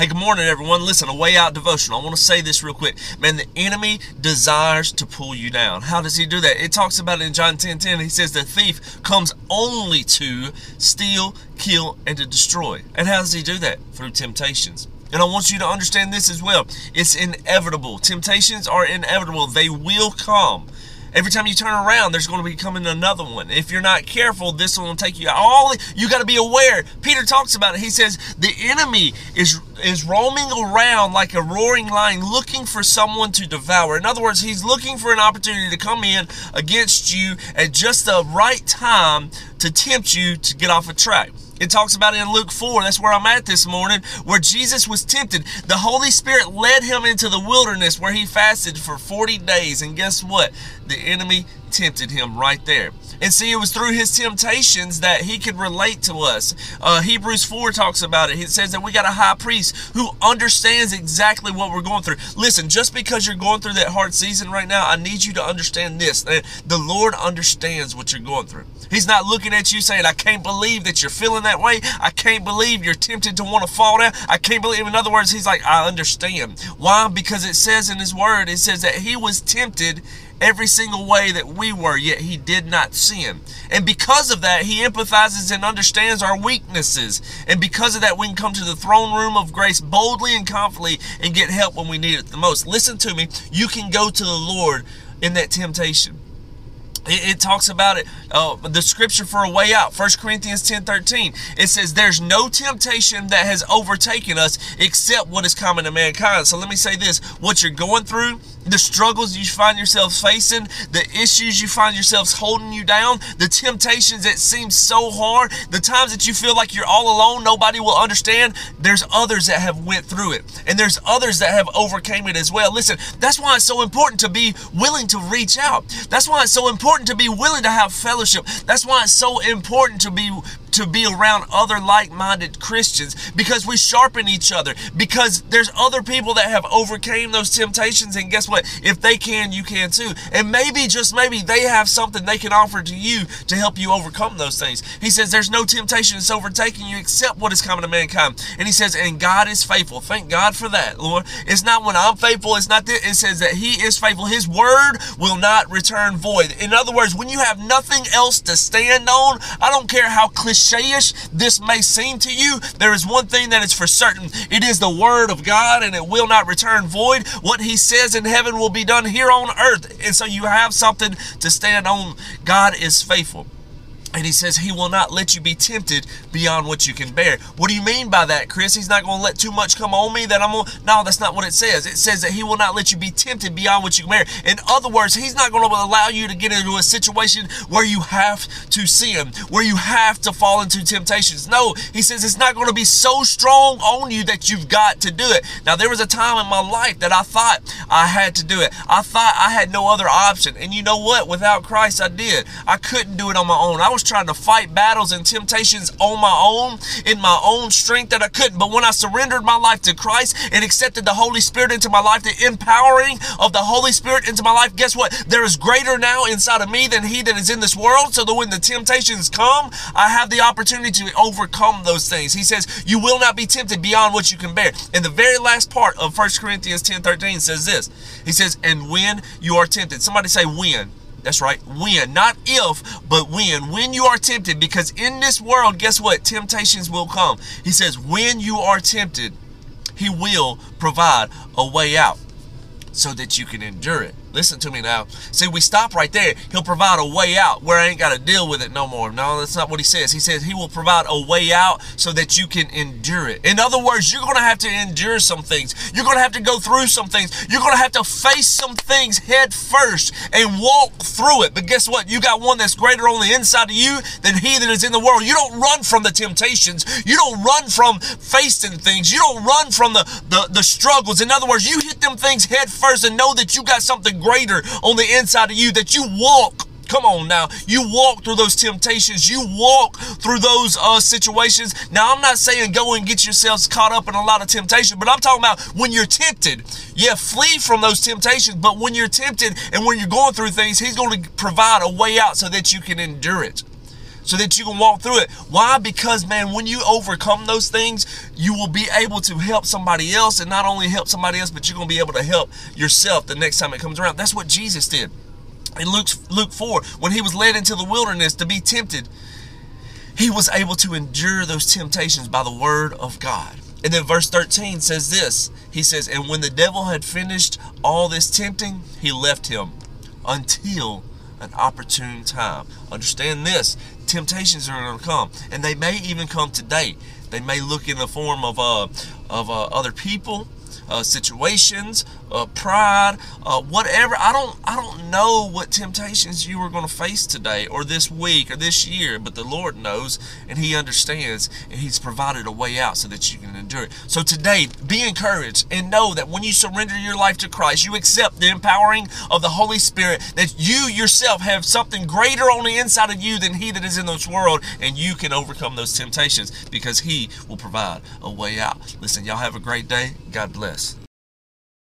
Hey, good morning, everyone. Listen, a way out devotional. I want to say this real quick. Man, the enemy desires to pull you down. How does he do that? It talks about it in John 10 10. He says the thief comes only to steal, kill, and to destroy. And how does he do that? Through temptations. And I want you to understand this as well. It's inevitable. Temptations are inevitable. They will come. Every time you turn around, there's going to be coming another one. If you're not careful, this one will take you. All you got to be aware. Peter talks about it. He says the enemy is is roaming around like a roaring lion, looking for someone to devour. In other words, he's looking for an opportunity to come in against you at just the right time to tempt you to get off a track. It talks about it in Luke 4. That's where I'm at this morning, where Jesus was tempted. The Holy Spirit led him into the wilderness where he fasted for 40 days. And guess what? The enemy tempted him right there. And see, it was through his temptations that he could relate to us. Uh, Hebrews 4 talks about it. It says that we got a high priest who understands exactly what we're going through. Listen, just because you're going through that hard season right now, I need you to understand this. The Lord understands what you're going through. He's not looking at you saying, I can't believe that you're feeling that way. I can't believe you're tempted to want to fall down. I can't believe, in other words, he's like, I understand. Why? Because it says in his word, it says that he was tempted every single way that we were, yet he did not sin. And because of that, he empathizes and understands our weaknesses. And because of that, we can come to the throne room of grace boldly and confidently and get help when we need it the most. Listen to me. You can go to the Lord in that temptation. It, it, talks about it, uh, the scripture for a way out, 1 Corinthians 10 13. It says, There's no temptation that has overtaken us except what is common to mankind. So let me say this what you're going through, the struggles you find yourselves facing, the issues you find yourselves holding you down, the temptations that seem so hard, the times that you feel like you're all alone, nobody will understand. There's others that have went through it, and there's others that have overcame it as well. Listen, that's why it's so important to be willing to reach out. That's why it's so important to be willing to have fellowship. That's why it's so important to be to be around other like-minded Christians because we sharpen each other because there's other people that have overcame those temptations and guess what? If they can you can too. And maybe just maybe they have something they can offer to you to help you overcome those things. He says there's no temptation that's overtaking you except what is coming to mankind. And he says and God is faithful. Thank God for that Lord. It's not when I'm faithful it's not that it says that he is faithful. His word will not return void. In other words when you have nothing else to stand on I don't care how cliche cliche-ish this may seem to you, there is one thing that is for certain. It is the word of God and it will not return void. What he says in heaven will be done here on earth. And so you have something to stand on. God is faithful. And he says he will not let you be tempted beyond what you can bear. What do you mean by that, Chris? He's not going to let too much come on me that I'm going to... No, that's not what it says. It says that he will not let you be tempted beyond what you can bear. In other words, he's not going to allow you to get into a situation where you have to sin, where you have to fall into temptations. No, he says it's not going to be so strong on you that you've got to do it. Now, there was a time in my life that I thought I had to do it. I thought I had no other option. And you know what? Without Christ, I did. I couldn't do it on my own. I was was trying to fight battles and temptations on my own, in my own strength that I couldn't. But when I surrendered my life to Christ and accepted the Holy Spirit into my life, the empowering of the Holy Spirit into my life, guess what? There is greater now inside of me than he that is in this world. So that when the temptations come, I have the opportunity to overcome those things. He says, You will not be tempted beyond what you can bear. And the very last part of 1 Corinthians 10 13 says this He says, And when you are tempted, somebody say, When. That's right. When. Not if, but when. When you are tempted. Because in this world, guess what? Temptations will come. He says, when you are tempted, he will provide a way out so that you can endure it. Listen to me now. See, we stop right there. He'll provide a way out where I ain't got to deal with it no more. No, that's not what he says. He says he will provide a way out so that you can endure it. In other words, you're going to have to endure some things. You're going to have to go through some things. You're going to have to face some things head first and walk through it. But guess what? You got one that's greater on the inside of you than he that is in the world. You don't run from the temptations. You don't run from facing things. You don't run from the, the, the struggles. In other words, you hit them things head first and know that you got something greater on the inside of you that you walk Come on now. You walk through those temptations. You walk through those uh, situations. Now, I'm not saying go and get yourselves caught up in a lot of temptation, but I'm talking about when you're tempted. Yeah, flee from those temptations. But when you're tempted and when you're going through things, He's going to provide a way out so that you can endure it. So that you can walk through it. Why? Because, man, when you overcome those things, you will be able to help somebody else, and not only help somebody else, but you're going to be able to help yourself the next time it comes around. That's what Jesus did. In Luke, Luke 4, when he was led into the wilderness to be tempted, he was able to endure those temptations by the word of God. And then verse 13 says this He says, And when the devil had finished all this tempting, he left him until an opportune time. Understand this temptations are going to come, and they may even come today. They may look in the form of uh, of uh, other people, uh, situations, uh, pride, uh, whatever. I don't I don't know what temptations you are going to face today or this week or this year, but the Lord knows and He understands and He's provided a way out so that you can endure it. So today, be encouraged and know that when you surrender your life to Christ, you accept the empowering of the Holy Spirit, that you yourself have something greater on the inside of you than He that is in this world, and you can overcome those temptations because He will provide a way out. Listen, y'all have a great day. God bless.